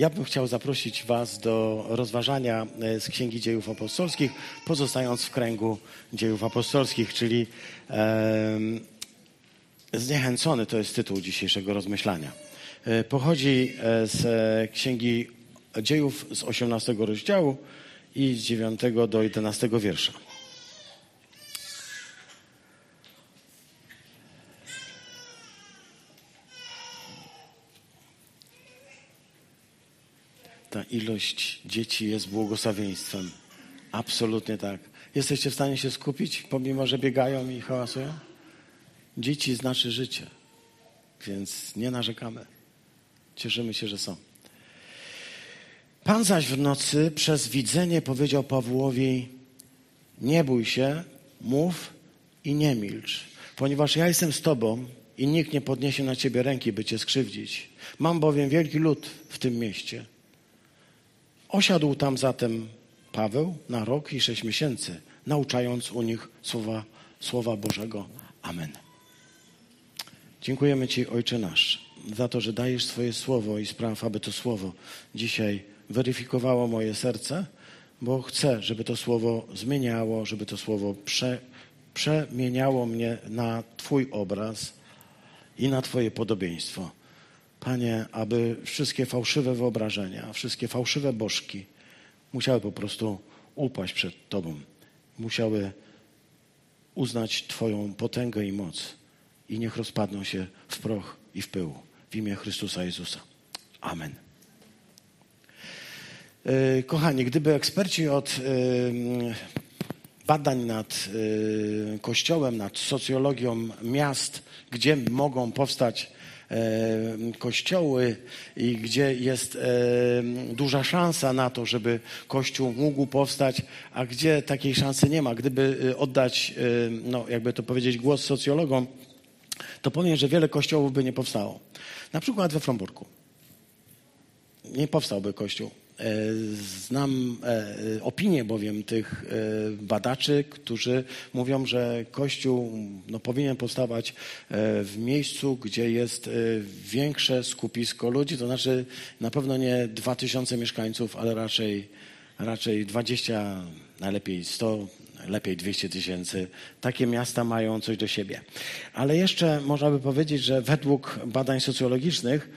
ja bym chciał zaprosić Was do rozważania z Księgi Dziejów Apostolskich, pozostając w kręgu Dziejów Apostolskich, czyli e, Zniechęcony to jest tytuł dzisiejszego rozmyślania. E, pochodzi z Księgi Dziejów z 18 rozdziału i z 9 do 11 wiersza. Ilość dzieci jest błogosławieństwem. Absolutnie tak. Jesteście w stanie się skupić, pomimo że biegają i hałasują? Dzieci znaczy życie, więc nie narzekamy. Cieszymy się, że są. Pan zaś w nocy przez widzenie powiedział Pawłowi: Nie bój się, mów i nie milcz, ponieważ ja jestem z tobą i nikt nie podniesie na ciebie ręki, by cię skrzywdzić. Mam bowiem wielki lud w tym mieście. Osiadł tam zatem Paweł na rok i sześć miesięcy, nauczając u nich słowa, słowa Bożego. Amen. Dziękujemy Ci, Ojcze nasz, za to, że dajesz swoje słowo i spraw, aby to słowo dzisiaj weryfikowało moje serce, bo chcę, żeby to słowo zmieniało, żeby to słowo prze, przemieniało mnie na Twój obraz i na Twoje podobieństwo. Panie, aby wszystkie fałszywe wyobrażenia, wszystkie fałszywe bożki musiały po prostu upaść przed Tobą. Musiały uznać Twoją potęgę i moc i niech rozpadną się w proch i w pył. W imię Chrystusa Jezusa. Amen. E, kochani, gdyby eksperci od e, badań nad e, Kościołem, nad socjologią miast, gdzie mogą powstać kościoły i gdzie jest duża szansa na to, żeby kościół mógł powstać, a gdzie takiej szansy nie ma. Gdyby oddać, no, jakby to powiedzieć, głos socjologom, to powiem, że wiele kościołów by nie powstało. Na przykład we Fromburgu. Nie powstałby kościół. E, znam e, opinię bowiem tych e, badaczy, którzy mówią, że Kościół no, powinien powstawać w miejscu, gdzie jest większe skupisko ludzi, to znaczy na pewno nie 2000 mieszkańców, ale raczej, raczej 20, najlepiej 100, lepiej 200 tysięcy. Takie miasta mają coś do siebie. Ale jeszcze można by powiedzieć, że według badań socjologicznych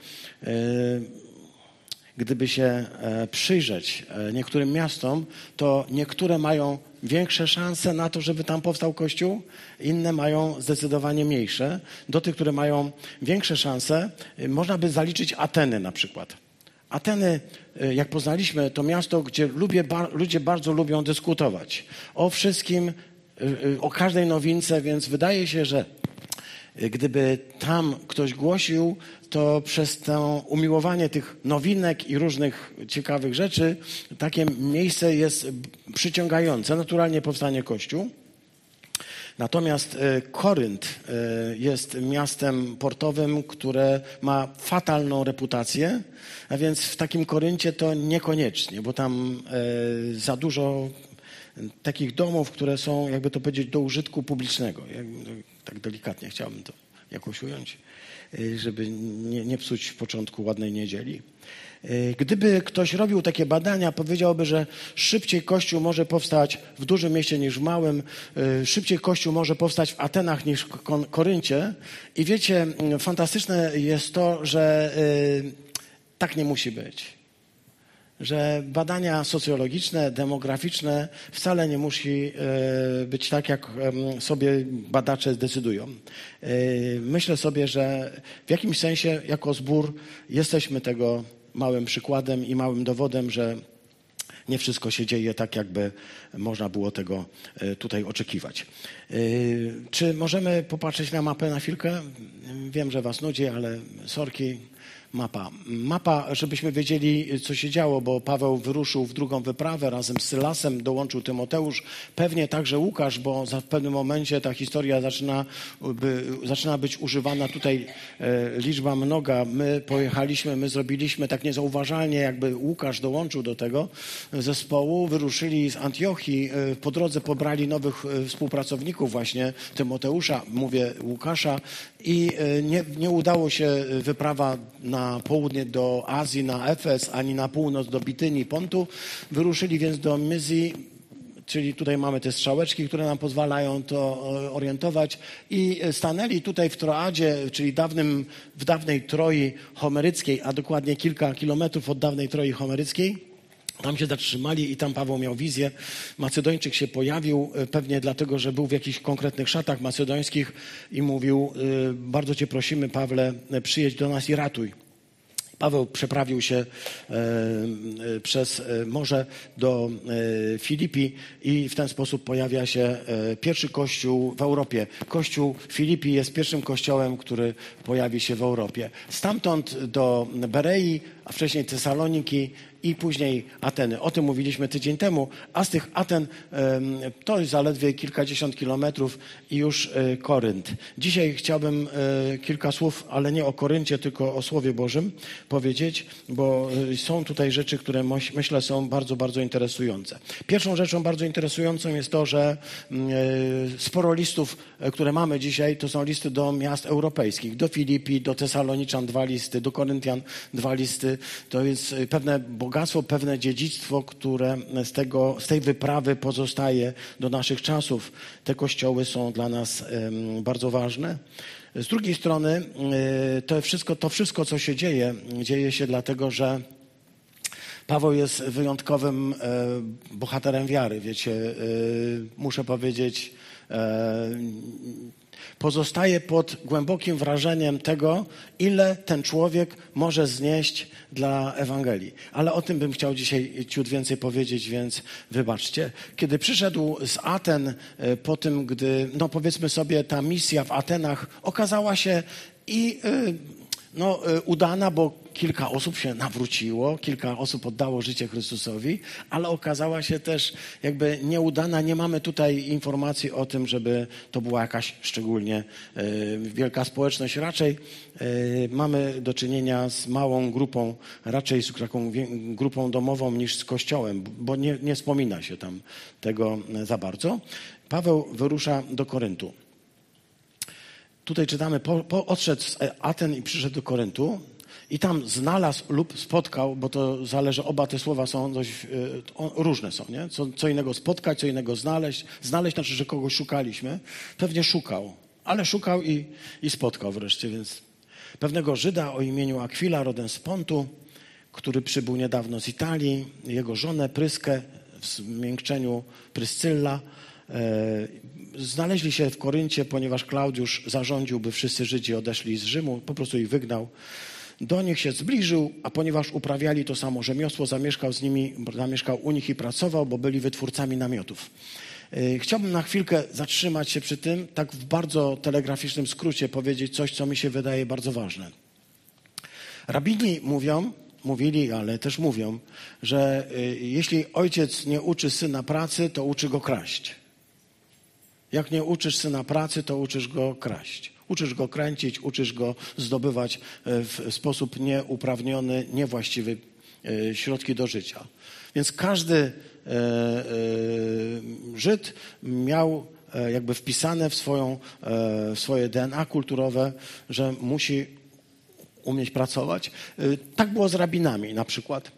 gdyby się e, przyjrzeć e, niektórym miastom, to niektóre mają większe szanse na to, żeby tam powstał kościół, inne mają zdecydowanie mniejsze. Do tych, które mają większe szanse, e, można by zaliczyć Ateny na przykład. Ateny, jak poznaliśmy, to miasto, gdzie lubię, ludzie bardzo lubią dyskutować o wszystkim, o każdej nowince, więc wydaje się, że gdyby tam ktoś głosił, to przez to umiłowanie tych nowinek i różnych ciekawych rzeczy, takie miejsce jest przyciągające. Naturalnie powstanie Kościół. Natomiast e, Korynt e, jest miastem portowym, które ma fatalną reputację, a więc w takim Koryncie to niekoniecznie, bo tam e, za dużo takich domów, które są, jakby to powiedzieć, do użytku publicznego. Tak delikatnie chciałbym to jakoś ująć. Y, żeby nie, nie psuć w początku ładnej niedzieli. Y, gdyby ktoś robił takie badania, powiedziałby, że szybciej Kościół może powstać w dużym mieście niż w małym, y, szybciej Kościół może powstać w Atenach niż w Koryncie. I wiecie, fantastyczne jest to, że tak nie musi być że badania socjologiczne, demograficzne wcale nie musi e, być tak, jak sobie badacze zdecydują. E, myślę sobie, że w jakimś sensie jako zbór jesteśmy tego małym przykładem i małym dowodem, że nie wszystko się dzieje tak, jakby można było tego e, tutaj oczekiwać. Czy możemy popatrzeć na mapę na chwilkę? Wiem, że Was nudzi, ale sorki, mapa. Mapa, żebyśmy wiedzieli, co się działo, bo Paweł wyruszył w drugą wyprawę razem z Sylasem, dołączył Tymoteusz, pewnie także Łukasz, bo w pewnym momencie ta historia zaczyna, by, zaczyna być używana tutaj e, liczba mnoga. My pojechaliśmy, my zrobiliśmy tak niezauważalnie, jakby Łukasz dołączył do tego zespołu, wyruszyli z Antiochii, e, po drodze pobrali nowych e, współpracowników właśnie, Tymoteusza, mówię Łukasza i e, nie, nie udało się wyprawa na na południe do Azji, na Efes, ani na północ do Bityni, Pontu. Wyruszyli więc do Myzji, czyli tutaj mamy te strzałeczki, które nam pozwalają to orientować i stanęli tutaj w Troadzie, czyli dawnym, w dawnej Troi Homeryckiej, a dokładnie kilka kilometrów od dawnej Troi Homeryckiej. Tam się zatrzymali i tam Paweł miał wizję. Macedończyk się pojawił, e, pewnie dlatego, że był w jakichś konkretnych szatach macedońskich i mówił: e, Bardzo cię prosimy, Pawle, e, przyjedź do nas i ratuj. Paweł przeprawił się e, e, przez e, morze do Filipi i w ten sposób pojawia się pierwszy kościół w Europie. Kościół Filipi jest pierwszym kościołem, który pojawi się w Europie. Stamtąd do Berei, a wcześniej Tesaloniki i później Ateny. O tym mówiliśmy tydzień temu, a z tych Aten to jest zaledwie kilkadziesiąt kilometrów i już e, Korynt. Dzisiaj chciałbym e, kilka słów, ale nie o Koryncie, tylko o Słowie Bożym powiedzieć, bo e, są tutaj rzeczy, które myślę są bardzo, bardzo interesujące. Pierwszą rzeczą bardzo interesującą jest to, że sporo listów, które mamy dzisiaj, to są listy do miast europejskich, do Filipi, do Tesaloniczan dwa listy, do Koryntian dwa listy. To jest pewne bogactwo bogactwo, pewne dziedzictwo, które z, tego, z tej wyprawy pozostaje do naszych czasów. Te kościoły są dla nas bardzo ważne. Z drugiej strony e, to wszystko, to wszystko, co się dzieje, dzieje się dlatego, że Paweł jest wyjątkowym e, bohaterem wiary. Wiecie, e, muszę powiedzieć, pozostaje pod głębokim wrażeniem tego, ile ten człowiek może znieść dla Ewangelii. Ale o tym bym chciał dzisiaj ciut więcej powiedzieć, więc wybaczcie. Kiedy przyszedł z Aten e, po tym, gdy, no powiedzmy sobie, ta misja w Atenach okazała się i e, no, e, udana, bo kilka osób się nawróciło, kilka osób oddało życie Chrystusowi, ale okazała się też jakby nieudana. Nie mamy tutaj informacji o tym, żeby to była jakaś szczególnie y, wielka społeczność. Raczej y, mamy do czynienia z małą grupą, raczej z taką grupą domową niż z kościołem, bo nie, nie wspomina się tam tego za bardzo. Paweł wyrusza do Koryntu. Tutaj czytamy, po, po, odszedł z Aten i przyszedł do Koryntu. I tam znalazł lub spotkał, bo to zależy, oba te słowa są dość e, różne są, nie? Co, co innego spotkać, co innego znaleźć. Znaleźć znaczy, że kogoś szukaliśmy. Pewnie szukał, ale szukał i, i spotkał wreszcie, więc pewnego Żyda o imieniu Aquila, rodem z Pontu, który przybył niedawno z Italii, jego żonę Pryskę w zmiękczeniu Pryscylla, e, znaleźli się w Koryncie, ponieważ Klaudiusz zarządził, by wszyscy Żydzi odeszli z Rzymu, po prostu ich wygnał. Do nich się zbliżył, a ponieważ uprawiali to samo rzemiosło, zamieszkał z nimi, zamieszkał u nich i pracował, bo byli wytwórcami namiotów. E, chciałbym na chwilkę zatrzymać się przy tym, tak w bardzo telegraficznym skrócie powiedzieć coś, co mi się wydaje bardzo ważne. Rabini mówią, mówili, ale też mówią, że e, jeśli ojciec nie uczy syna pracy, to uczy go kraść. Jak nie uczysz syna pracy, to uczysz go kraść. Uczysz go kręcić, uczysz go zdobywać e, w sposób nieuprawniony, niewłaściwy e, środki do życia. Więc każdy e, Żyd miał jakby wpisane w, swoją, w swoje DNA kulturowe, że musi umieć pracować. Tak było z rabinami na przykład.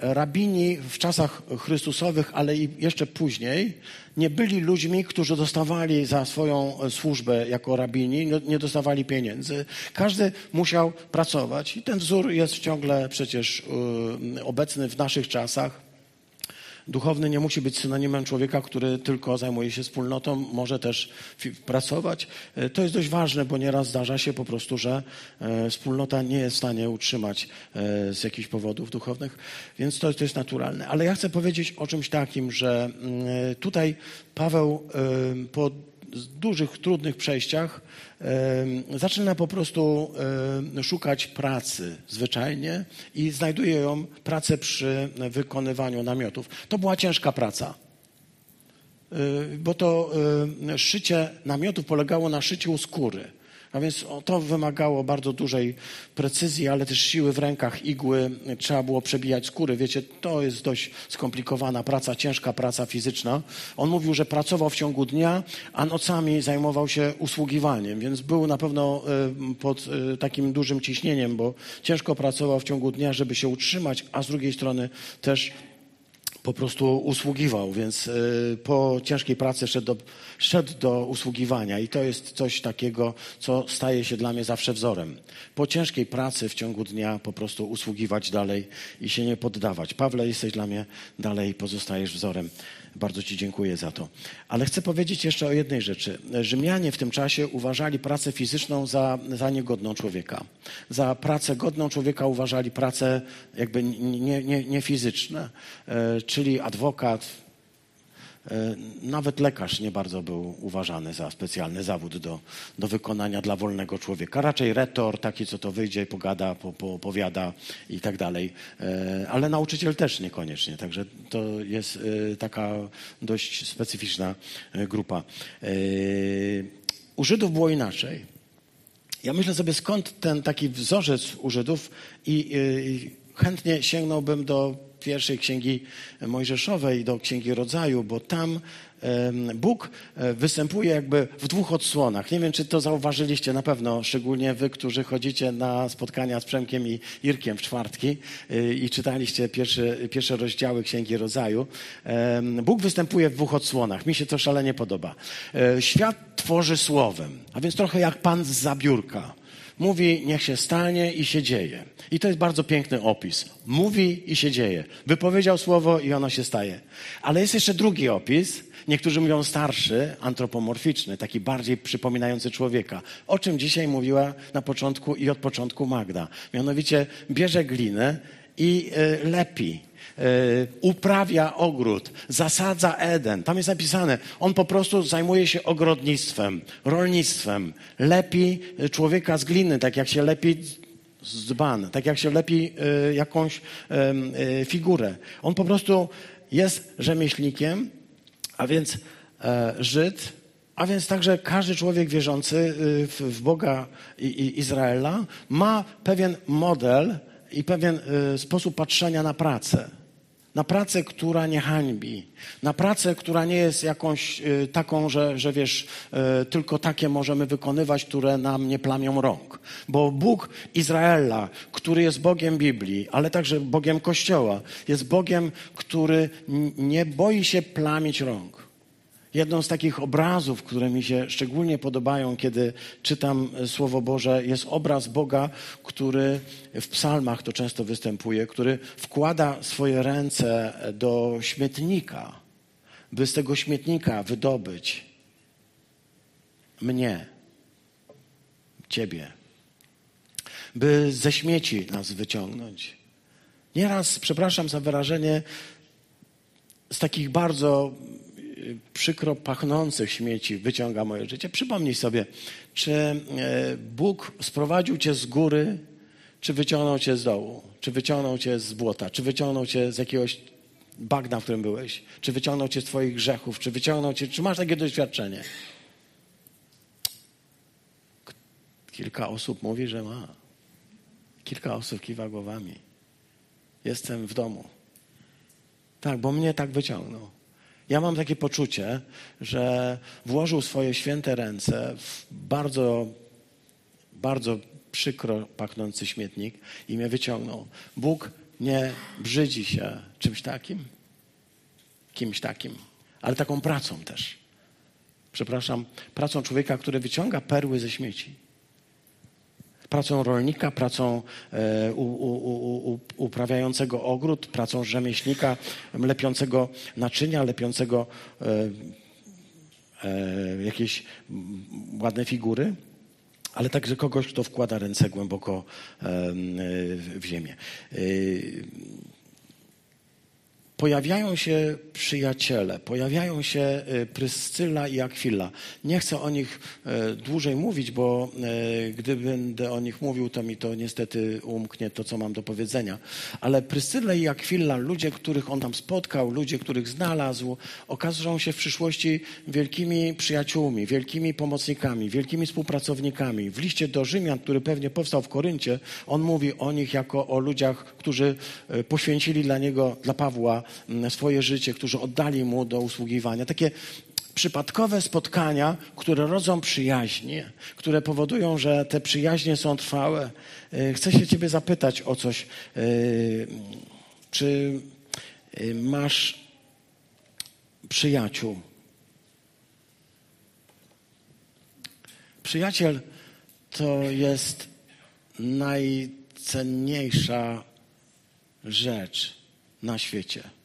Rabini w czasach Chrystusowych, ale i jeszcze później, nie byli ludźmi, którzy dostawali za swoją e, służbę jako rabini, nie dostawali pieniędzy. Każdy musiał pracować i ten wzór jest ciągle przecież e, obecny w naszych czasach. Duchowny nie musi być synonimem człowieka, który tylko zajmuje się wspólnotą, może też pracować. E, to jest dość ważne, bo nieraz zdarza się po prostu, że e, wspólnota nie jest w stanie utrzymać e, z jakichś powodów duchownych, więc to, to jest naturalne. Ale ja chcę powiedzieć o czymś takim, że mm, tutaj Paweł po dużych, trudnych przejściach zaczyna po prostu szukać pracy zwyczajnie i znajduje ją pracę przy wykonywaniu namiotów. To była ciężka praca, bo to szycie namiotów polegało na szyciu skóry. A więc to wymagało bardzo dużej precyzji, ale też siły w rękach, igły, trzeba było przebijać skóry. Wiecie, to jest dość skomplikowana praca, ciężka praca fizyczna. On mówił, że pracował w ciągu dnia, a nocami zajmował się usługiwaniem, więc był na pewno e, pod e, takim dużym ciśnieniem, bo ciężko pracował w ciągu dnia, żeby się utrzymać, a z drugiej strony też po prostu usługiwał, więc y, po ciężkiej pracy szedł do, szedł do usługiwania i to jest coś takiego, co staje się dla mnie zawsze wzorem. Po ciężkiej pracy w ciągu dnia po prostu usługiwać dalej i się nie poddawać. Pawle, jesteś dla mnie dalej, pozostajesz wzorem. Bardzo Ci dziękuję za to. Ale chcę powiedzieć jeszcze o jednej rzeczy. Rzymianie w tym czasie uważali pracę fizyczną za, za niegodną człowieka. Za pracę godną człowieka uważali pracę jakby nie, nie, nie fizyczne, e, czyli adwokat, nawet lekarz nie bardzo był uważany za specjalny zawód do, do wykonania dla wolnego człowieka. Raczej retor, taki co to wyjdzie, pogada, po, i tak dalej. E, ale nauczyciel też niekoniecznie. Także to jest e, taka dość specyficzna grupa. U Żydów było inaczej. Ja myślę sobie, skąd ten taki wzorzec u Żydów i, i chętnie sięgnąłbym do pierwszej księgi Mojżeszowej do księgi rodzaju, bo tam Bóg e, występuje jakby w dwóch odsłonach. Nie wiem, czy to zauważyliście na pewno, szczególnie wy, którzy chodzicie na spotkania z Przemkiem i Irkiem w czwartki e, i czytaliście pierwsze, pierwsze rozdziały Księgi Rodzaju. Bóg występuje w dwóch odsłonach. Mi się to szalenie podoba. E, świat tworzy słowem, a więc trochę jak pan z zabiórka. Mówi, niech się stanie i się dzieje. I to jest bardzo piękny opis. Mówi i się dzieje. Wypowiedział słowo i ono się staje. Ale jest jeszcze drugi opis. Niektórzy mówią starszy, antropomorficzny, taki bardziej przypominający człowieka. O czym dzisiaj mówiła na początku i od początku Magda. Mianowicie bierze glinę i y, lepi E, uprawia ogród, zasadza Eden. Tam jest napisane, on po prostu zajmuje się ogrodnictwem, rolnictwem. Lepi człowieka z gliny, tak jak się lepi z dzban, tak jak się lepi e, jakąś e, figurę. On po prostu jest rzemieślnikiem, a więc Żyd, a więc także każdy człowiek wierzący w Boga i Izraela ma pewien model i pewien sposób patrzenia na pracę na pracę, która nie hańbi, na pracę, która nie jest jakąś y, taką, że, że wiesz, y, tylko takie możemy wykonywać, które nam nie plamią rąk. Bo Bóg Izraela, który jest Bogiem Biblii, ale także Bogiem Kościoła, jest Bogiem, który nie boi się plamić rąk. Jedną z takich obrazów, które mi się szczególnie podobają, kiedy czytam Słowo Boże, jest obraz Boga, który w psalmach to często występuje, który wkłada swoje ręce do śmietnika, by z tego śmietnika wydobyć mnie, Ciebie, by ze śmieci nas wyciągnąć. Nieraz, przepraszam za wyrażenie, z takich bardzo przykro pachnących śmieci wyciąga moje życie. Przypomnij sobie, czy e, Bóg sprowadził cię z góry, czy wyciągnął cię z dołu, czy wyciągnął cię z błota, czy wyciągnął cię z jakiegoś bagna, w którym byłeś, czy wyciągnął cię z twoich grzechów, czy wyciągnął cię, czy masz takie doświadczenie? Kilka osób mówi, że ma. Kilka osób kiwa głowami. Jestem w domu. Tak, bo mnie tak wyciągnął. Ja mam takie poczucie, że włożył swoje święte ręce w bardzo, bardzo przykro pachnący śmietnik i mnie wyciągnął. Bóg nie brzydzi się czymś takim, kimś takim, ale taką pracą też. Przepraszam, pracą człowieka, który wyciąga perły ze śmieci pracą rolnika, pracą e, u, u, u, uprawiającego ogród, pracą rzemieślnika lepiącego naczynia, lepiącego e, e, jakieś ładne figury ale także kogoś, kto wkłada ręce głęboko w ziemię. Pojawiają się przyjaciele, pojawiają się Pryscyla i Akwila. Nie chcę o nich dłużej mówić, bo gdy będę o nich mówił, to mi to niestety umknie to, co mam do powiedzenia. Ale Pryscyla i Akwila, ludzie, których on tam spotkał, ludzie, których znalazł, okażą się w przyszłości wielkimi przyjaciółmi, wielkimi pomocnikami, wielkimi współpracownikami. W liście do Rzymian, który pewnie powstał w Koryncie, on mówi o nich jako o ludziach, którzy e, poświęcili dla niego, dla Pawła swoje życie, którzy oddali mu do usługiwania. Takie przypadkowe spotkania, które rodzą przyjaźnie, które powodują, że te przyjaźnie są trwałe. E, chcę się Ciebie zapytać o coś. E, czy masz przyjaciół? Przyjaciel to jest najcenniejsza rzecz na świecie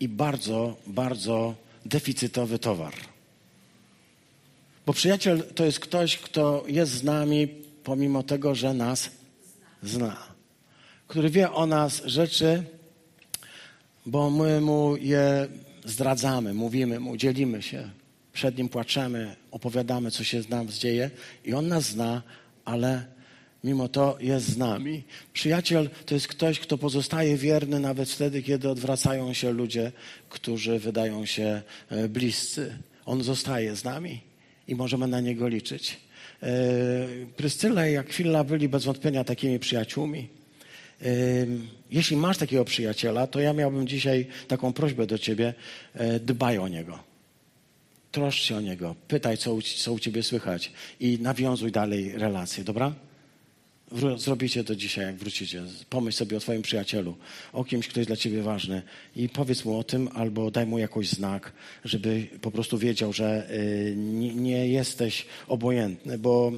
i bardzo, bardzo deficytowy towar. Bo przyjaciel to jest ktoś, kto jest z nami pomimo tego, że nas zna. Który wie o nas rzeczy, bo my mu je zdradzamy, mówimy mu, dzielimy się. Przed nim płaczemy, opowiadamy, co się z nam dzieje i on nas zna, ale mimo to jest z nami. Przyjaciel to jest ktoś, kto pozostaje wierny nawet wtedy, kiedy odwracają się ludzie, którzy wydają się e, bliscy. On zostaje z nami i możemy na niego liczyć. E, Pryscyla i Akwila byli bez wątpienia takimi przyjaciółmi. E, jeśli masz takiego przyjaciela, to ja miałbym dzisiaj taką prośbę do ciebie. Dbaj o niego. Troszcz się o niego. Pytaj, co u, co u ciebie słychać i nawiązuj dalej relacje, dobra? Zrobicie to dzisiaj, jak wrócicie. Pomyśl sobie o Twoim przyjacielu, o kimś, kto jest dla Ciebie ważny i powiedz mu o tym, albo daj mu jakoś znak, żeby po prostu wiedział, że y, nie jesteś obojętny, bo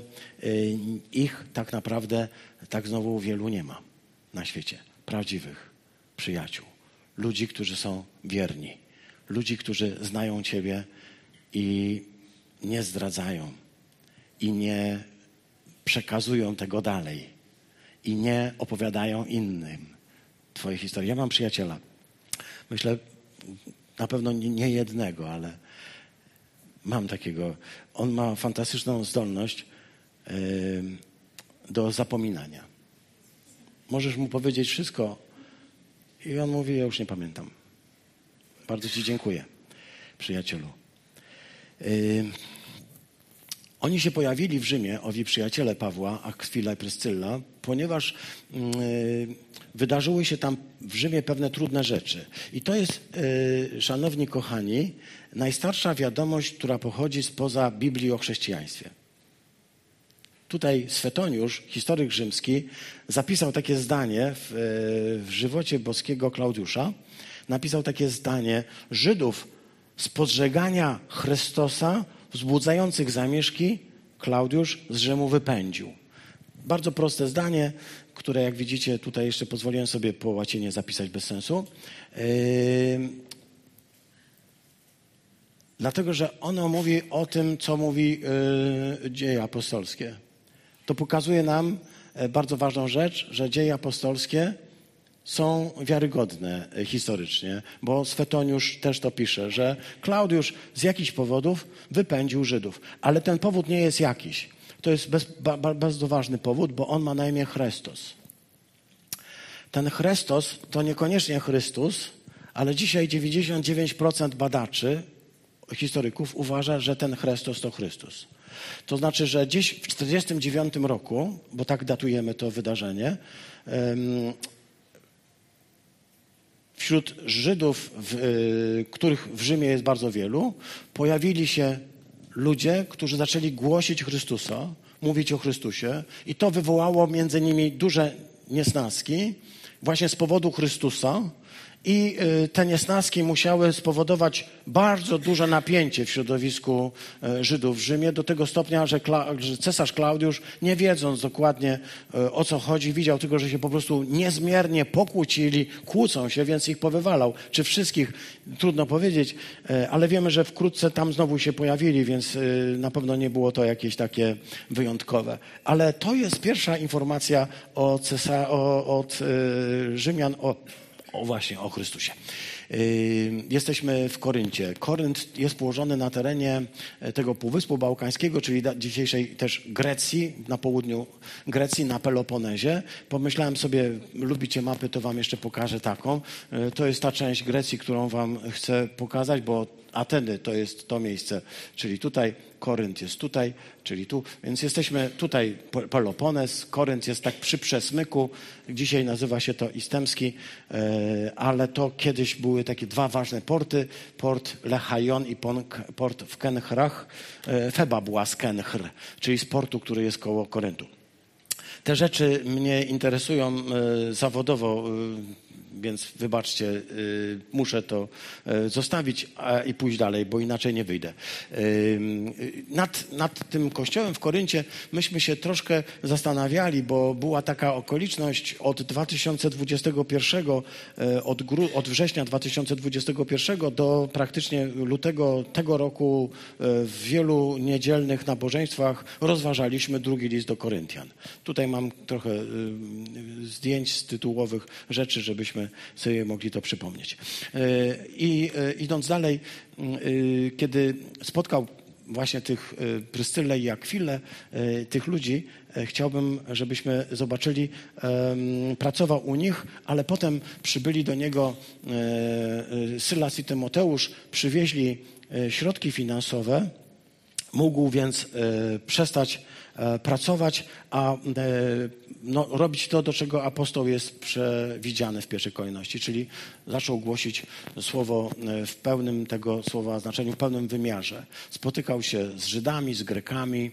y, ich tak naprawdę tak znowu wielu nie ma na świecie. Prawdziwych przyjaciół. Ludzi, którzy są wierni. Ludzi, którzy znają Ciebie i nie zdradzają i nie przekazują tego dalej i nie opowiadają innym Twojej historii. Ja mam przyjaciela, myślę, na pewno nie jednego, ale mam takiego. On ma fantastyczną zdolność do zapominania. Możesz mu powiedzieć wszystko i on mówi, ja już nie pamiętam. Bardzo Ci dziękuję, przyjacielu. Oni się pojawili w Rzymie, owi przyjaciele Pawła, Akwila i Pryscylla, ponieważ yy, wydarzyły się tam w Rzymie pewne trudne rzeczy. I to jest, yy, szanowni kochani, najstarsza wiadomość, która pochodzi spoza Biblii o chrześcijaństwie. Tutaj Swetoniusz, historyk rzymski, zapisał takie zdanie w, yy, w żywocie boskiego Klaudiusza. Napisał takie zdanie: Żydów z podżegania Chrystusa wzbudzających zamieszki Klaudiusz z Rzymu wypędził. Bardzo proste zdanie, które jak widzicie tutaj jeszcze pozwoliłem sobie po łacinie zapisać bez sensu. Yy, dlatego, że ono mówi o tym, co mówi yy, dzieje apostolskie. To pokazuje nam yy, bardzo ważną rzecz, że dzieje apostolskie są wiarygodne e, historycznie, bo Swetoniusz też to pisze, że Klaudiusz z jakichś powodów wypędził Żydów. Ale ten powód nie jest jakiś. To jest bez, ba, bardzo ważny powód, bo on ma na imię Chrystus. Ten Chrystus to niekoniecznie Chrystus, ale dzisiaj 99% badaczy, historyków uważa, że ten Chrystus to Chrystus. To znaczy, że gdzieś w 1949 roku, bo tak datujemy to wydarzenie, wśród Żydów, w, y, których w Rzymie jest bardzo wielu, pojawili się ludzie, którzy zaczęli głosić Chrystusa, mówić o Chrystusie, i to wywołało między nimi duże niesnaski, właśnie z powodu Chrystusa, i y, te niesnaski musiały spowodować bardzo duże napięcie w środowisku y, Żydów w Rzymie, do tego stopnia, że, cesarz Klaudiusz, nie wiedząc dokładnie y, o co chodzi, widział tylko, że się po prostu niezmiernie pokłócili, kłócą się, więc ich powywalał. Czy wszystkich, trudno powiedzieć, ale wiemy, że wkrótce tam znowu się pojawili, więc na pewno nie było to jakieś takie wyjątkowe. Ale to jest pierwsza informacja cesa- o, od Rzymian o O właśnie, o Chrystusie. Yy, jesteśmy w Koryncie. Korynt jest położony na terenie e, tego Półwyspu Bałkańskiego, czyli dzisiejszej też Grecji, na południu Grecji, na Peloponezie. Pomyślałem sobie, lubicie mapy, to wam jeszcze pokażę taką. E, to jest ta część Grecji, którą wam chcę pokazać, bo Ateny to jest to miejsce, czyli tutaj, Korynt jest tutaj, czyli tu, więc jesteśmy tutaj, Pelopones, Korynt jest tak przy przesmyku, dzisiaj nazywa się to Istemski, e, ale to kiedyś były takie dwa ważne porty, port Lechajon i port w Kenchrach. E, Feba była z Kenchr, czyli z portu, który jest koło Koryntu. Te rzeczy mnie interesują e, zawodowo więc wybaczcie, y, muszę to y, zostawić i pójść dalej, bo inaczej nie wyjdę. Y, nad, nad tym kościołem w Koryncie myśmy się troszkę zastanawiali, bo była taka okoliczność od 2021, od, gru, od września 2021 do praktycznie lutego tego roku w wielu niedzielnych nabożeństwach rozważaliśmy drugi list do Koryntian. Tutaj mam trochę zdjęć z tytułowych rzeczy, żebyśmy sobie mogli to przypomnieć. E, I e, idąc dalej, e, kiedy spotkał właśnie tych Prystylę i Akwilę, tych ludzi, chciałbym, żebyśmy zobaczyli, pracował u nich, ale potem przybyli do niego Sylas i Tymoteusz, przywieźli środki finansowe, mógł więc przestać pracować, a no, robić to, do czego apostoł jest przewidziany w pierwszej kolejności, czyli zaczął głosić słowo e, w pełnym tego słowa znaczeniu, w pełnym wymiarze. Spotykał się z Żydami, z Grekami.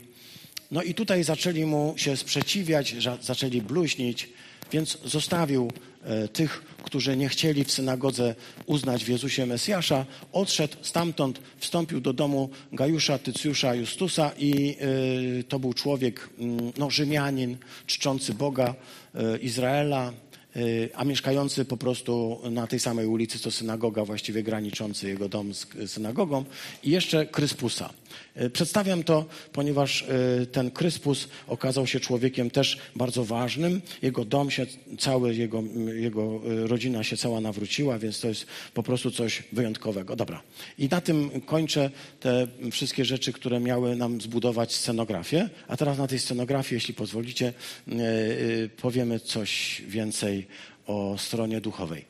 No i tutaj zaczęli mu się sprzeciwiać, zaczęli bluźnić, więc zostawił e, tych, którzy nie chcieli w synagodze uznać w Jezusie Mesjasza, odszedł stamtąd, wstąpił do domu Gajusza, Tycjusza, Justusa i e, to był człowiek, mm, no, Rzymianin, czczący Boga, e, Izraela, a mieszkający po prostu na tej samej ulicy co synagoga, właściwie graniczący jego dom z synagogą i jeszcze Kryspusa. E, przedstawiam to, ponieważ ten Kryspus okazał się człowiekiem też bardzo ważnym. Jego dom się cały, jego, jego rodzina się cała nawróciła, więc to jest po prostu coś wyjątkowego. Dobra. I na tym kończę te wszystkie rzeczy, które miały nam zbudować scenografię. A teraz na tej scenografii, jeśli pozwolicie, powiemy coś więcej o stronie duchowej.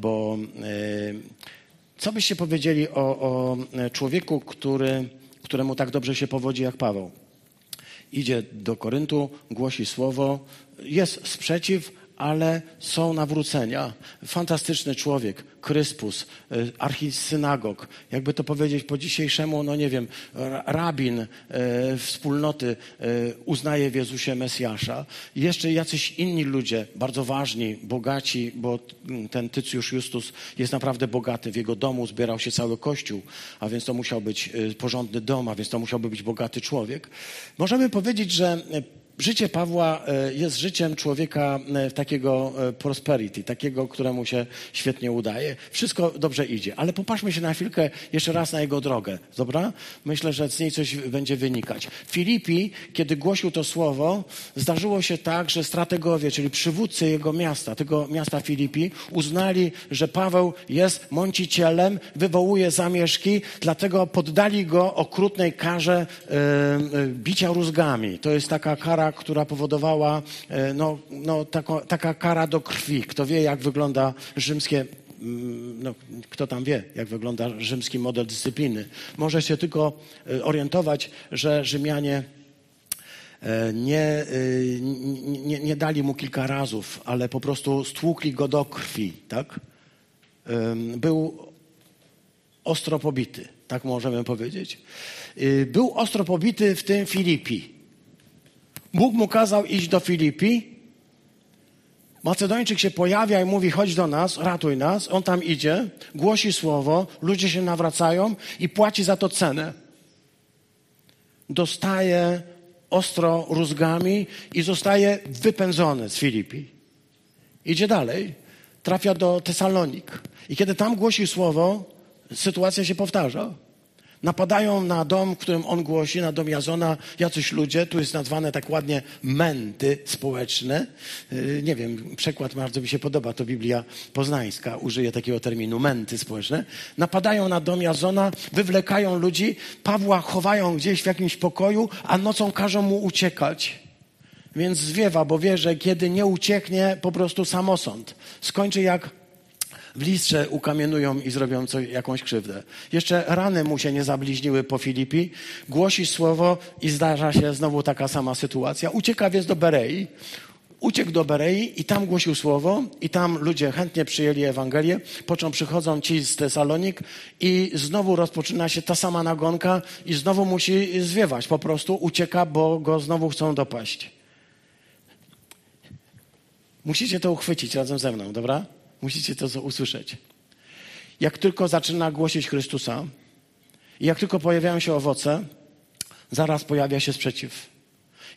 Bo co byście powiedzieli o, o człowieku, który któremu tak dobrze się powodzi jak Paweł. Idzie do Koryntu, głosi słowo, jest sprzeciw, ale są nawrócenia. Fantastyczny człowiek, Kryspus, y, archisynagog, jakby to powiedzieć po dzisiejszemu, no nie wiem, rabin y, wspólnoty y, uznaje w Jezusie Mesjasza. I jeszcze jacyś inni ludzie, bardzo ważni, bogaci, bo ten Tycjusz Justus jest naprawdę bogaty. W jego domu zbierał się cały kościół, a więc to musiał być porządny dom, a więc to musiałby być bogaty człowiek. Możemy powiedzieć, że Życie Pawła e, jest życiem człowieka e, takiego e, prosperity, takiego, któremu się świetnie udaje. Wszystko dobrze idzie, ale popatrzmy się na chwilkę jeszcze raz na jego drogę, dobra? Myślę, że z niej coś będzie wynikać. Filipi, kiedy głosił to słowo, zdarzyło się tak, że strategowie, czyli przywódcy jego miasta, tego miasta Filipi, uznali, że Paweł jest mącicielem, wywołuje zamieszki, dlatego poddali go okrutnej karze bicia rózgami. To jest taka kara która powodowała e, no, no, taka, taka kara do krwi. Kto wie, jak wygląda rzymskie mm, no, kto tam wie, jak wygląda rzymski model dyscypliny. Może się tylko e, orientować, że Rzymianie e, nie, nie, nie dali mu kilka razów, ale po prostu stłukli go do krwi, tak? Był ostro pobity, tak możemy powiedzieć. Był ostro pobity w tym Filipi. Bóg mu kazał iść do Filipi. Macedończyk się pojawia i mówi: chodź do nas, ratuj nas. On tam idzie, głosi słowo, ludzie się nawracają i płaci za to cenę. Dostaje ostro rózgami i zostaje wypędzony z Filipi. Idzie dalej, trafia do Tesalonik. I kiedy tam głosi słowo, sytuacja się powtarza. Napadają na dom, którym on głosi, na dom Jazona, jacyś ludzie, tu jest nazwane tak ładnie męty społeczne. Yy, nie wiem, przekład bardzo mi się podoba, to Biblia poznańska użyje takiego terminu, męty społeczne. Napadają na dom Jazona, wywlekają ludzi, Pawła chowają gdzieś w jakimś pokoju, a nocą każą mu uciekać. Więc zwiewa, bo wie, że kiedy nie ucieknie, po prostu samosąd. Skończy jak w listrze ukamiennują i zrobią co, jakąś krzywdę. Jeszcze rany mu się nie zabliźniły po Filipi. Głosi słowo i zdarza się znowu taka sama sytuacja. Ucieka więc do Berei. Uciekł do Berei i tam głosił słowo i tam ludzie chętnie przyjęli Ewangelię, po czym przychodzą ci z Tesalonik i znowu rozpoczyna się ta sama nagonka i znowu musi zwiewać. Po prostu ucieka, bo go znowu chcą dopaść. Musicie to uchwycić razem ze mną, dobra? Musicie to usłyszeć. Jak tylko zaczyna głosić Chrystusa i jak tylko pojawiają się owoce, zaraz pojawia się sprzeciw.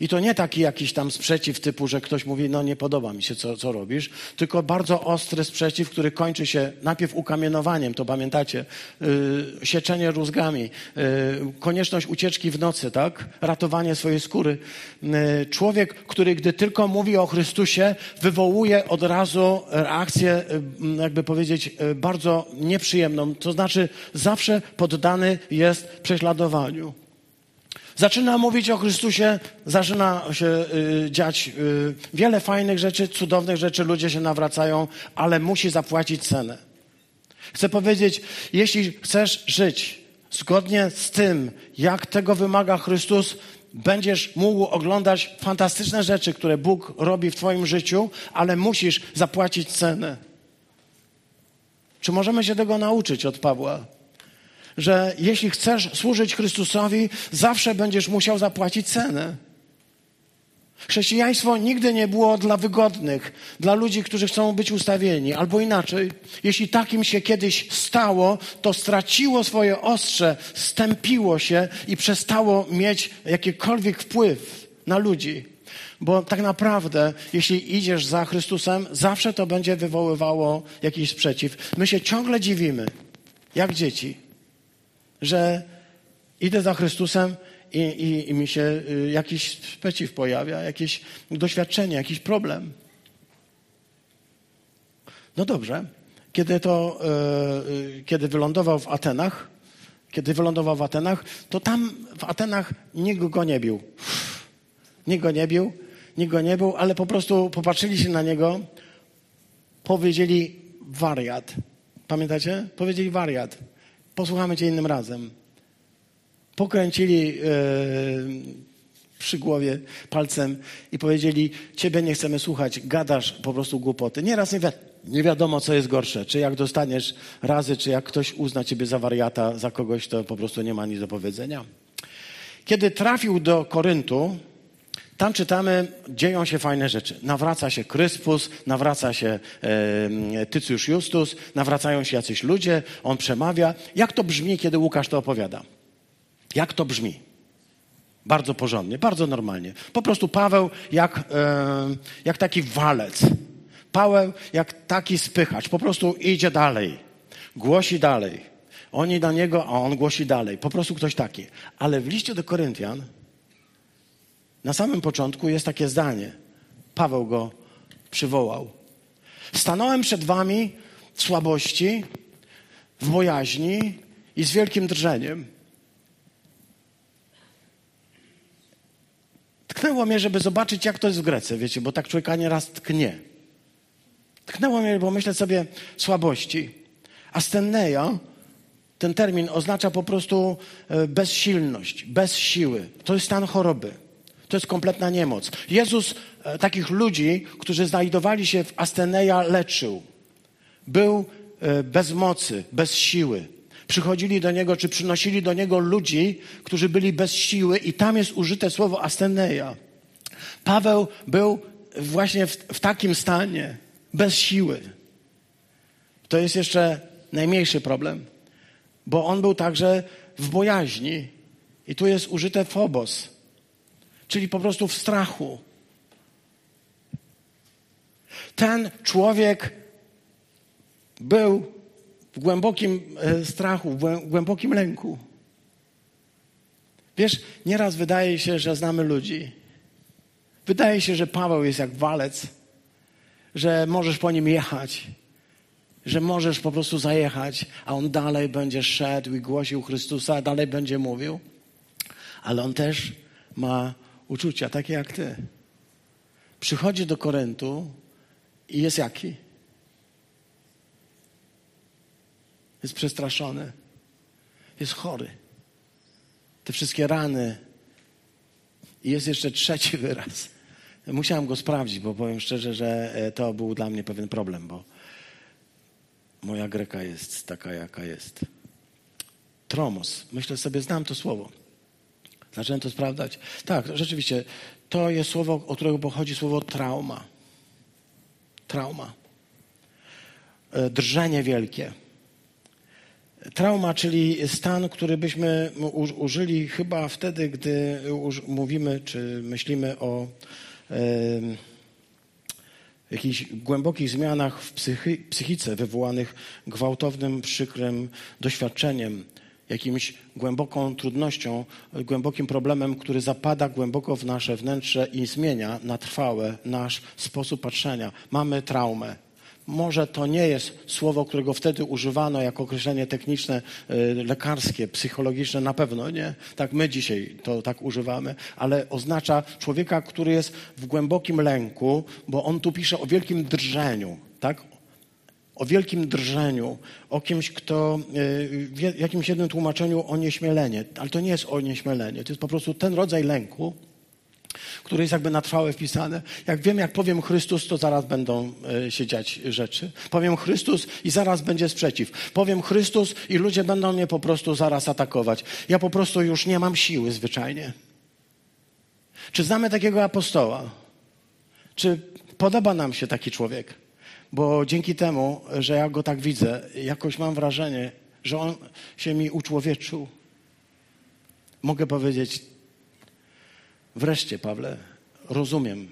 I to nie taki jakiś tam sprzeciw typu, że ktoś mówi, no nie podoba mi się, co, co robisz, tylko bardzo ostry sprzeciw, który kończy się najpierw ukamienowaniem, to pamiętacie, yy, sieczenie rózgami, yy, konieczność ucieczki w nocy, tak? Ratowanie swojej skóry. Yy, człowiek, który gdy tylko mówi o Chrystusie, wywołuje od razu reakcję, yy, jakby powiedzieć, yy, bardzo nieprzyjemną, to znaczy zawsze poddany jest prześladowaniu. Zaczyna mówić o Chrystusie, zaczyna się y, dziać y, wiele fajnych rzeczy, cudownych rzeczy, ludzie się nawracają, ale musi zapłacić cenę. Chcę powiedzieć, jeśli chcesz żyć zgodnie z tym, jak tego wymaga Chrystus, będziesz mógł oglądać fantastyczne rzeczy, które Bóg robi w Twoim życiu, ale musisz zapłacić cenę. Czy możemy się tego nauczyć od Pawła? Że jeśli chcesz służyć Chrystusowi, zawsze będziesz musiał zapłacić cenę. Chrześcijaństwo nigdy nie było dla wygodnych, dla ludzi, którzy chcą być ustawieni, albo inaczej. Jeśli takim się kiedyś stało, to straciło swoje ostrze, stępiło się i przestało mieć jakikolwiek wpływ na ludzi. Bo tak naprawdę, jeśli idziesz za Chrystusem, zawsze to będzie wywoływało jakiś sprzeciw. My się ciągle dziwimy, jak dzieci że idę za Chrystusem i, i, i mi się y, jakiś sprzeciw pojawia, jakieś doświadczenie, jakiś problem. No dobrze. Kiedy to, yy, kiedy wylądował w Atenach, kiedy wylądował w Atenach, to tam w Atenach nikt go nie bił. Nikt go nie bił, nikt go nie był, ale po prostu popatrzyli się na niego, powiedzieli wariat. Pamiętacie? Powiedzieli wariat. Posłuchamy Cię innym razem. Pokręcili e, przy głowie palcem i powiedzieli: Ciebie nie chcemy słuchać, gadasz po prostu głupoty. Nieraz nie, wi nie wiadomo, co jest gorsze. Czy jak dostaniesz razy, czy jak ktoś uzna Ciebie za wariata, za kogoś, to po prostu nie ma nic do powiedzenia. Kiedy trafił do Koryntu, tam czytamy, dzieją się fajne rzeczy. Nawraca się Kryspus, nawraca się e, Tycjusz Justus, nawracają się jacyś ludzie, on przemawia. Jak to brzmi, kiedy Łukasz to opowiada? Jak to brzmi? Bardzo porządnie, bardzo normalnie. Po prostu Paweł jak, e, jak taki walec. Paweł jak taki spychacz. Po prostu idzie dalej. Głosi dalej. Oni na niego, a on głosi dalej. Po prostu ktoś taki. Ale w liście do Koryntian na samym początku jest takie zdanie. Paweł go przywołał. Stanąłem przed wami w słabości, w bojaźni i z wielkim drżeniem. Tknęło mnie, żeby zobaczyć, jak to jest w Grece, wiecie, bo tak człowieka nieraz tknie. Tknęło mnie, bo myślę sobie słabości. Astenneia, ten termin oznacza po prostu e, bezsilność, bez siły. To jest stan choroby. To jest kompletna niemoc. Jezus e, takich ludzi, którzy znajdowali się w Asteneja, leczył. Był e, bez mocy, bez siły. Przychodzili do niego, czy przynosili do niego ludzi, którzy byli bez siły, i tam jest użyte słowo Asteneja. Paweł był właśnie w, w takim stanie, bez siły. To jest jeszcze najmniejszy problem, bo on był także w bojaźni. I tu jest użyte phobos czyli po prostu w strachu. Ten człowiek był w głębokim e, strachu, w głębokim lęku. Wiesz, nieraz wydaje się, że znamy ludzi. Wydaje się, że Paweł jest jak walec, że możesz po nim jechać, że możesz po prostu zajechać, a on dalej będzie szedł i głosił Chrystusa, dalej będzie mówił. Ale on też ma uczucia takie jak ty. Przychodzi do Koryntu i jest jaki? Jest przestraszony. Jest chory. Te wszystkie rany. I jest jeszcze trzeci wyraz. Musiałem go sprawdzić, bo powiem szczerze, że e, to był dla mnie pewien problem, bo moja greka jest taka, jaka jest. Tromos. Myślę sobie, znam to słowo. Zacząłem to sprawdzać. Tak, rzeczywiście, to jest słowo, od którego pochodzi słowo trauma. Trauma. E, drżenie wielkie. Trauma, czyli stan, który byśmy użyli chyba wtedy, gdy mówimy czy myślimy o e, jakichś głębokich zmianach w psychi psychice wywołanych gwałtownym, przykrym doświadczeniem, jakimś głęboką trudnością, głębokim problemem, który zapada głęboko w nasze wnętrze i zmienia na trwałe nasz sposób patrzenia. Mamy traumę. Może to nie jest słowo, którego wtedy używano jako określenie techniczne, y, lekarskie, psychologiczne, na pewno nie. Tak my dzisiaj to tak używamy, ale oznacza człowieka, który jest w głębokim lęku, bo on tu pisze o wielkim drżeniu, tak? O wielkim drżeniu, o kimś, kto y, w jakimś jednym tłumaczeniu o nieśmielenie, ale to nie jest o nieśmielenie, to jest po prostu ten rodzaj lęku, który jest jakby na trwałe wpisane. Jak wiem, jak powiem Chrystus, to zaraz będą e, się dziać rzeczy. Powiem Chrystus i zaraz będzie sprzeciw. Powiem Chrystus i ludzie będą mnie po prostu zaraz atakować. Ja po prostu już nie mam siły zwyczajnie. Czy znamy takiego apostoła? Czy podoba nam się taki człowiek? Bo dzięki temu, że ja go tak widzę, jakoś mam wrażenie, że on się mi uczłowieczył. Mogę powiedzieć, Wreszcie, Pawle, rozumiem.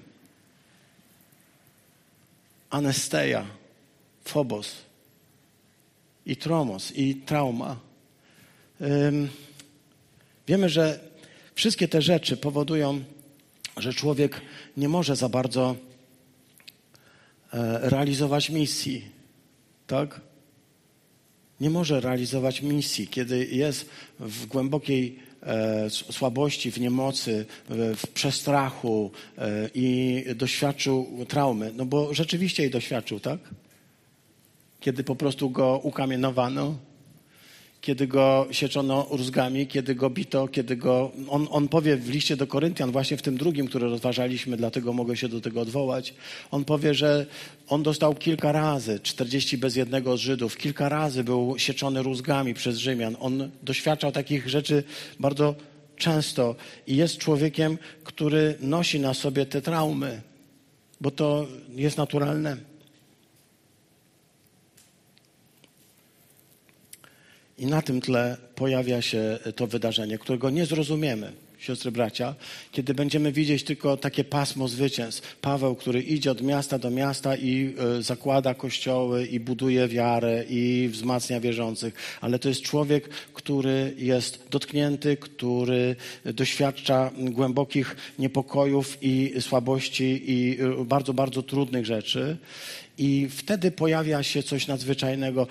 Anesteja, phobos i tromos i trauma. Wiemy, że wszystkie te rzeczy powodują, że człowiek nie może za bardzo realizować misji. Tak? Nie może realizować misji, kiedy jest w głębokiej E, słabości, w niemocy, w przestrachu e, i doświadczył traumy. No bo rzeczywiście jej doświadczył, tak? Kiedy po prostu go ukamienowano, kiedy go sieczono rózgami, kiedy go bito, kiedy go... On, on powie w liście do Koryntian, właśnie w tym drugim, który rozważaliśmy, dlatego mogę się do tego odwołać, on powie, że on dostał kilka razy, 40 bez jednego z Żydów, kilka razy był sieczony rózgami przez Rzymian. On doświadczał takich rzeczy bardzo często i jest człowiekiem, który nosi na sobie te traumy, bo to jest naturalne. I na tym tle pojawia się to wydarzenie, którego nie zrozumiemy, siostry bracia, kiedy będziemy widzieć tylko takie pasmo zwycięstw. Paweł, który idzie od miasta do miasta i y, zakłada kościoły i buduje wiarę i wzmacnia wierzących, ale to jest człowiek, który jest dotknięty, który doświadcza głębokich niepokojów i słabości i y, bardzo, bardzo trudnych rzeczy. I wtedy pojawia się coś nadzwyczajnego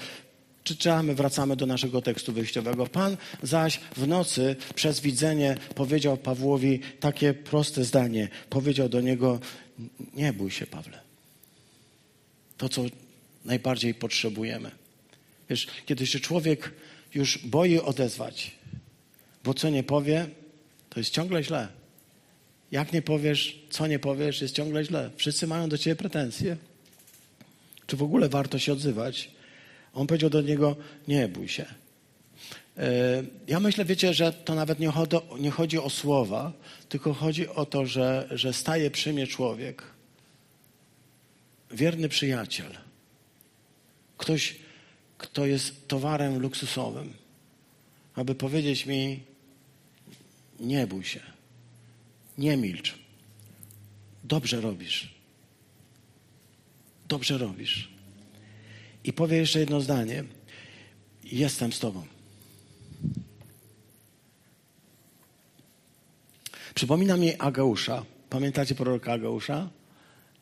czytamy, wracamy do naszego tekstu wyjściowego. Pan zaś w nocy przez widzenie powiedział Pawłowi takie proste zdanie. Powiedział do niego, nie bój się Pawle. To, co najbardziej potrzebujemy. Wiesz, kiedy się człowiek już boi odezwać, bo co nie powie, to jest ciągle źle. Jak nie powiesz, co nie powiesz, jest ciągle źle. Wszyscy mają do ciebie pretensje. Czy w ogóle warto się odzywać? On powiedział do niego: Nie bój się. E, ja myślę, wiecie, że to nawet nie chodzi, nie chodzi o słowa, tylko chodzi o to, że, że staje przy mnie człowiek, wierny przyjaciel, ktoś, kto jest towarem luksusowym, aby powiedzieć mi: Nie bój się, nie milcz, dobrze robisz. Dobrze robisz i powie jeszcze jedno zdanie. Jestem z Tobą. Przypomina mi Ageusza. Pamiętacie proroka Ageusza?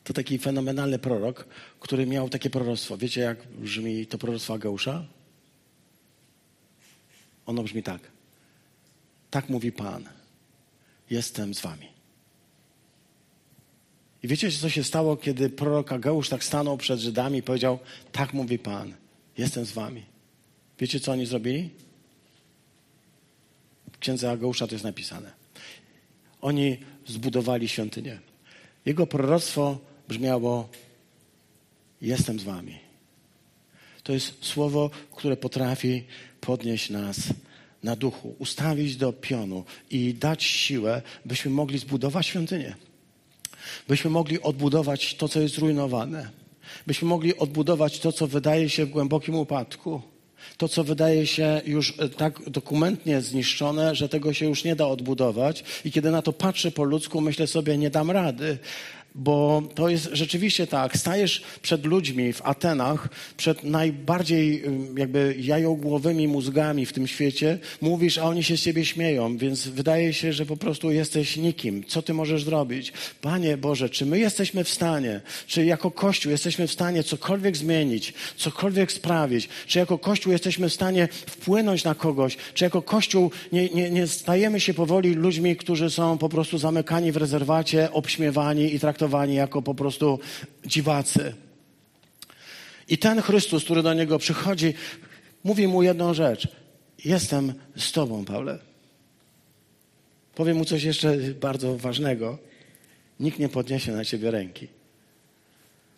To taki fenomenalny prorok, który miał takie proroctwo. Wiecie, jak brzmi to proroctwo Ageusza? Ono brzmi tak. Tak mówi Pan. Jestem z wami. I wiecie, co się stało, kiedy prorok Ageusz tak stanął przed Żydami i powiedział, tak mówi Pan, jestem z wami. Wiecie, co oni zrobili? W księdze Ageusza to jest napisane. Oni zbudowali świątynię. Jego proroctwo brzmiało, jestem z wami. To jest słowo, które potrafi podnieść nas na duchu, ustawić do pionu i dać siłę, byśmy mogli zbudować świątynię byśmy mogli odbudować to, co jest zrujnowane, byśmy mogli odbudować to, co wydaje się w głębokim upadku, to, co wydaje się już e, tak dokumentnie zniszczone, że tego się już nie da odbudować. I kiedy na to patrzę po ludzku, myślę sobie, nie dam rady. Bo to jest rzeczywiście tak, stajesz przed ludźmi w Atenach, przed najbardziej jakby jajogłowymi mózgami w tym świecie, mówisz, a oni się z ciebie śmieją, więc wydaje się, że po prostu jesteś nikim. Co ty możesz zrobić? Panie Boże, czy my jesteśmy w stanie, czy jako Kościół jesteśmy w stanie cokolwiek zmienić, cokolwiek sprawić, czy jako Kościół jesteśmy w stanie wpłynąć na kogoś, czy jako Kościół nie, nie, nie stajemy się powoli ludźmi, którzy są po prostu zamykani w rezerwacie, obśmiewani i traktowani jako po prostu dziwacy. I ten Chrystus, który do niego przychodzi, mówi mu jedną rzecz. Jestem z tobą, Pawle. Powiem mu coś jeszcze bardzo ważnego. Nikt nie podniesie na ciebie ręki.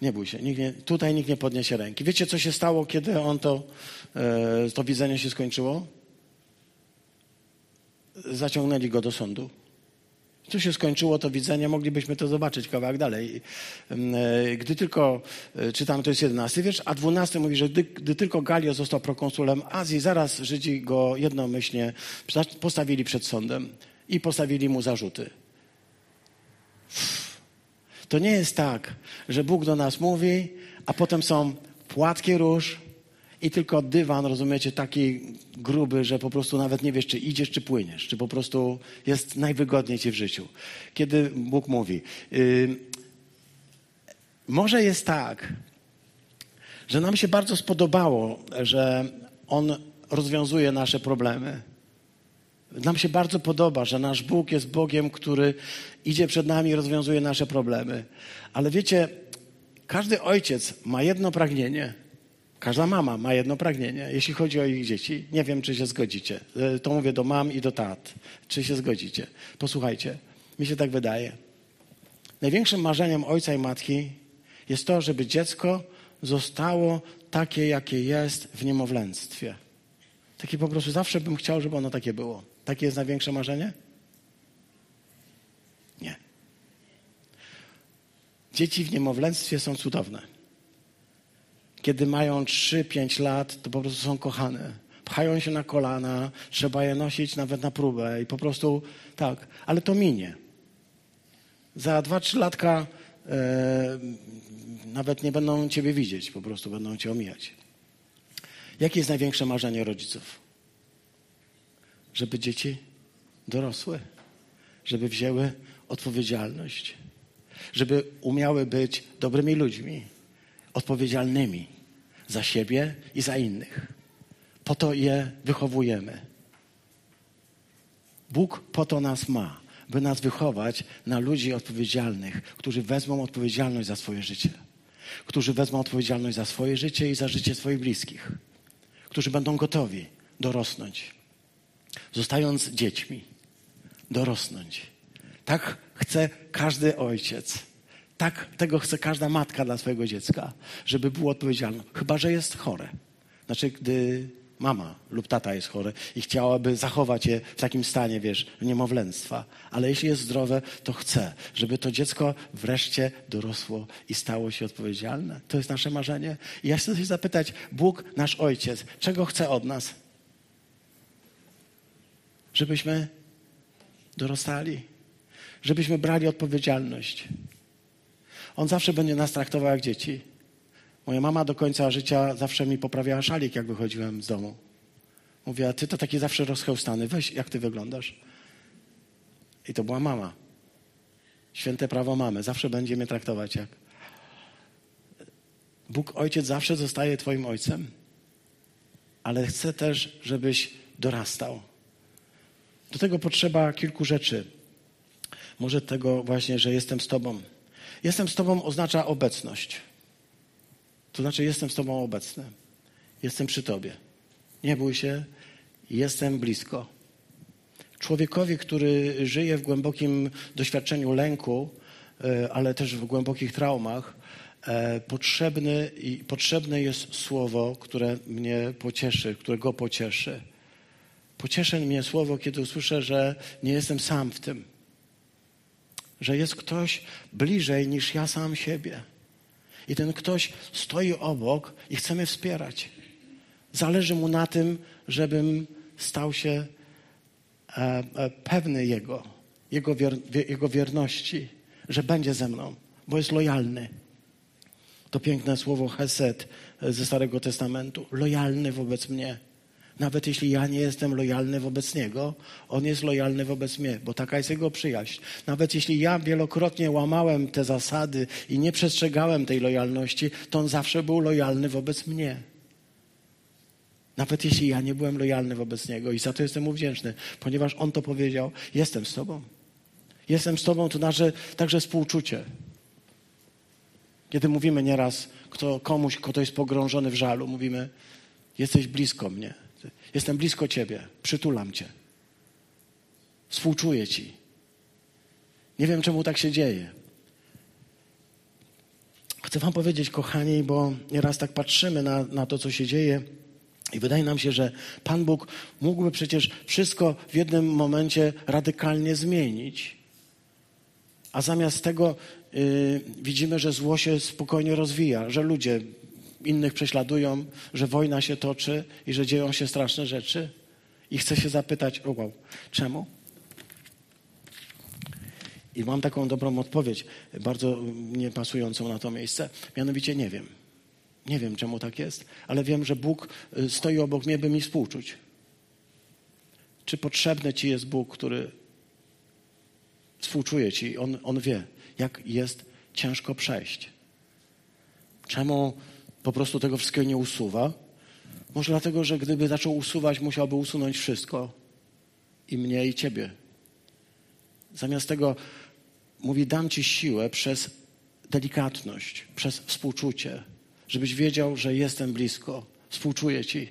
Nie bój się. Nikt nie, tutaj nikt nie podniesie ręki. Wiecie, co się stało, kiedy on to, e, to widzenie się skończyło? Zaciągnęli go do sądu. Tu się skończyło to widzenie, moglibyśmy to zobaczyć kawałek dalej. E, gdy tylko, e, czytam, to jest 11 wiersz, a 12 mówi, że gdy, gdy tylko Galio został prokonsulem Azji, zaraz Żydzi go jednomyślnie postawili przed sądem i postawili mu zarzuty. To nie jest tak, że Bóg do nas mówi, a potem są płatki róż, i tylko dywan, rozumiecie, taki gruby, że po prostu nawet nie wiesz, czy idziesz, czy płyniesz, czy po prostu jest najwygodniej ci w życiu. Kiedy Bóg mówi, yy, może jest tak, że nam się bardzo spodobało, że On rozwiązuje nasze problemy. Nam się bardzo podoba, że nasz Bóg jest Bogiem, który idzie przed nami i rozwiązuje nasze problemy. Ale wiecie, każdy ojciec ma jedno pragnienie – Każda mama ma jedno pragnienie, jeśli chodzi o ich dzieci. Nie wiem, czy się zgodzicie. E, to mówię do mam i do tat. Czy się zgodzicie? Posłuchajcie, mi się tak wydaje. Największym marzeniem ojca i matki jest to, żeby dziecko zostało takie, jakie jest w niemowlęctwie. Takie po prostu zawsze bym chciał, żeby ono takie było. Takie jest największe marzenie? Nie. Dzieci w niemowlęctwie są cudowne kiedy mają 3-5 lat, to po prostu są kochane. Pchają się na kolana, trzeba je nosić nawet na próbę i po prostu tak, ale to minie. Za 2-3 latka e, nawet nie będą Ciebie widzieć, po prostu będą Cię omijać. Jakie jest największe marzenie rodziców? Żeby dzieci dorosły, żeby wzięły odpowiedzialność, żeby umiały być dobrymi ludźmi odpowiedzialnymi za siebie i za innych. Po to je wychowujemy. Bóg po to nas ma, by nas wychować na ludzi odpowiedzialnych, którzy wezmą odpowiedzialność za swoje życie, którzy wezmą odpowiedzialność za swoje życie i za życie swoich bliskich, którzy będą gotowi dorosnąć, zostając dziećmi, dorosnąć. Tak chce każdy ojciec tak tego chce każda matka dla swojego dziecka, żeby było odpowiedzialne. Chyba, że jest chore. Znaczy, gdy mama lub tata jest chory i chciałaby zachować je w takim stanie, wiesz, niemowlęctwa. Ale jeśli jest zdrowe, to chce, żeby to dziecko wreszcie dorosło i stało się odpowiedzialne. To jest nasze marzenie. I ja chcę się zapytać, Bóg, nasz Ojciec, czego chce od nas? Żebyśmy dorastali, żebyśmy brali odpowiedzialność. On zawsze będzie nas traktował jak dzieci. Moja mama do końca życia zawsze mi poprawiała szalik, jak wychodziłem z domu. Mówiła, ty to taki zawsze rozchełstany, weź, jak ty wyglądasz. I to była mama. Święte prawo mamy. Zawsze będzie mnie traktować jak. Bóg Ojciec zawsze zostaje Twoim Ojcem, ale chce też, żebyś dorastał. Do tego potrzeba kilku rzeczy. Może tego właśnie, że jestem z Tobą. Jestem z Tobą oznacza obecność. To znaczy, jestem z Tobą obecny. Jestem przy Tobie. Nie bój się, jestem blisko. Człowiekowi, który żyje w głębokim doświadczeniu lęku, e, ale też w głębokich traumach, e, potrzebny, potrzebne jest słowo, które mnie pocieszy, które go pocieszy. Pocieszy mnie słowo, kiedy usłyszę, że nie jestem sam w tym, że jest ktoś bliżej niż ja sam siebie. I ten ktoś stoi obok i chce mnie wspierać. Zależy mu na tym, żebym stał się e, e, pewny Jego, Jego, wier, Jego wierności, że będzie ze mną, bo jest lojalny. To piękne słowo Hesed ze Starego Testamentu. Lojalny wobec mnie. Nawet jeśli ja nie jestem lojalny wobec Niego, On jest lojalny wobec mnie, bo taka jest Jego przyjaźń. Nawet jeśli ja wielokrotnie łamałem te zasady i nie przestrzegałem tej lojalności, to On zawsze był lojalny wobec mnie. Nawet jeśli ja nie byłem lojalny wobec Niego i za to jestem mu wdzięczny, ponieważ On to powiedział, jestem z Tobą. Jestem z Tobą, to znaczy także współczucie. Kiedy mówimy nieraz kto, komuś, kto jest pogrążony w żalu, mówimy, jesteś blisko mnie. Jestem blisko Ciebie, przytulam Cię. Współczuję Ci. Nie wiem, czemu tak się dzieje. Chcę Wam powiedzieć, kochani, bo nieraz tak patrzymy na, na to, co się dzieje i wydaje nam się, że Pan Bóg mógłby przecież wszystko w jednym momencie radykalnie zmienić. A zamiast tego yy, widzimy, że zło się spokojnie rozwija, że ludzie innych prześladują, że wojna się toczy i że dzieją się straszne rzeczy. I chcę się zapytać, o wow, czemu? I mam taką dobrą odpowiedź, bardzo niepasującą na to miejsce. Mianowicie nie wiem. Nie wiem, czemu tak jest, ale wiem, że Bóg y, stoi obok mnie, by mi współczuć. Czy potrzebny Ci jest Bóg, który współczuje Ci? On, on wie, jak jest ciężko przejść. Czemu po prostu tego wszystkiego nie usuwa? Może dlatego, że gdyby zaczął usuwać, musiałby usunąć wszystko. I mnie, i ciebie. Zamiast tego mówi, dam ci siłę przez delikatność, przez współczucie, żebyś wiedział, że jestem blisko, współczuję ci.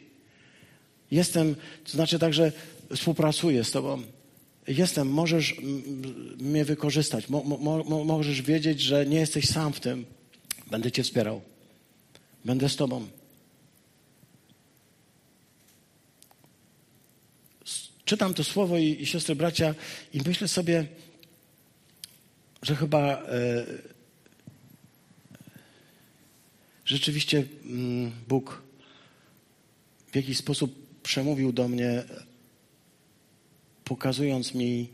Jestem, to znaczy także współpracuję z tobą. Jestem, możesz mnie wykorzystać, mo, mo, możesz wiedzieć, że nie jesteś sam w tym. Będę cię wspierał. Będę z Tobą. Czytam to słowo i, i siostry, bracia, i myślę sobie, że chyba e, rzeczywiście mm, Bóg w jakiś sposób przemówił do mnie, pokazując mi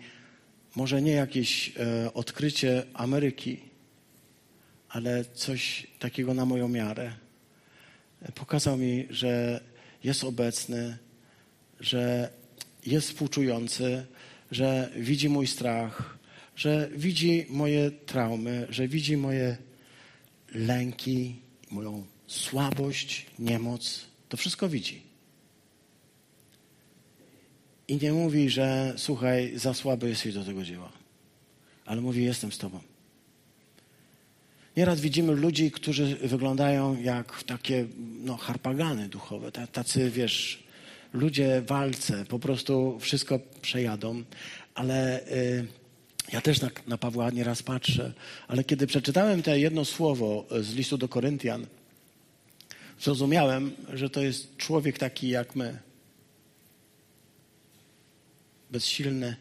może nie jakieś e, odkrycie Ameryki, ale coś takiego na moją miarę pokazał mi, że jest obecny, że jest współczujący, że widzi mój strach, że widzi moje traumy, że widzi moje lęki, moją słabość, niemoc. To wszystko widzi. I nie mówi, że słuchaj, za słaby jesteś do tego dzieła. Ale mówi, jestem z tobą. Nieraz widzimy ludzi, którzy wyglądają jak takie no, harpagany duchowe, tacy, wiesz, ludzie walce, po prostu wszystko przejadą, ale y, ja też na, na Pawła nieraz patrzę, ale kiedy przeczytałem to jedno słowo z listu do Koryntian, zrozumiałem, że to jest człowiek taki jak my. Bezsilny,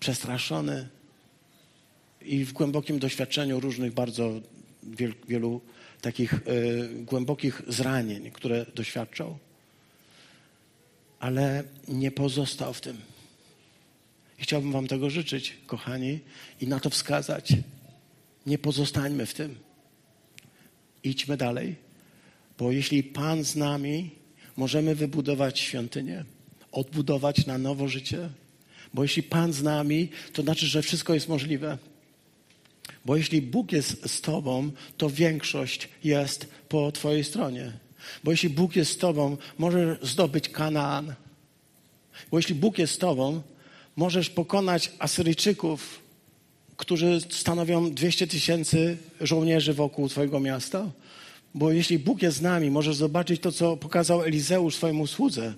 przestraszony, i w głębokim doświadczeniu różnych bardzo wielu, wielu takich y, głębokich zranień, które doświadczał, ale nie pozostał w tym. I chciałbym Wam tego życzyć, kochani, i na to wskazać. Nie pozostańmy w tym. Idźmy dalej, bo jeśli Pan z nami, możemy wybudować świątynię, odbudować na nowo życie, Bo jeśli Pan z nami, to znaczy, że wszystko jest możliwe. Bo jeśli Bóg jest z Tobą, to większość jest po Twojej stronie. Bo jeśli Bóg jest z Tobą, możesz zdobyć Kanaan. Bo jeśli Bóg jest z Tobą, możesz pokonać Asyryjczyków, którzy stanowią 200 tysięcy żołnierzy wokół Twojego miasta. Bo jeśli Bóg jest z nami, możesz zobaczyć to, co pokazał Elizeusz swojemu słudze,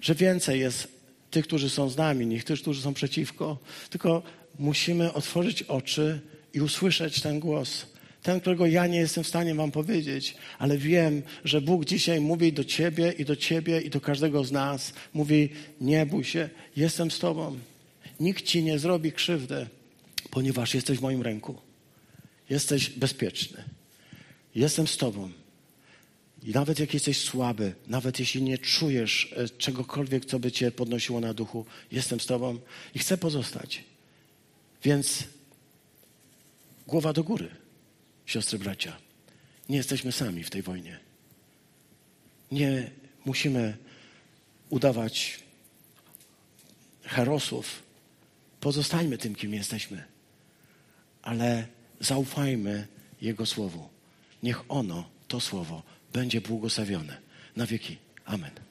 że więcej jest tych, którzy są z nami, niż tych, którzy są przeciwko. Tylko musimy otworzyć oczy i usłyszeć ten głos. Ten, którego ja nie jestem w stanie Wam powiedzieć, ale wiem, że Bóg dzisiaj mówi do Ciebie i do Ciebie i do każdego z nas. Mówi: Nie bój się, jestem z Tobą. Nikt Ci nie zrobi krzywdy, ponieważ jesteś w moim ręku. Jesteś bezpieczny. Jestem z Tobą. I nawet jak jesteś słaby, nawet jeśli nie czujesz e, czegokolwiek, co by Cię podnosiło na duchu, jestem z Tobą i chcę pozostać. Więc głowa do góry, siostry, bracia. Nie jesteśmy sami w tej wojnie. Nie musimy udawać herosów. Pozostańmy tym, kim jesteśmy. Ale zaufajmy Jego Słowu. Niech ono, to Słowo, będzie błogosławione na wieki. Amen.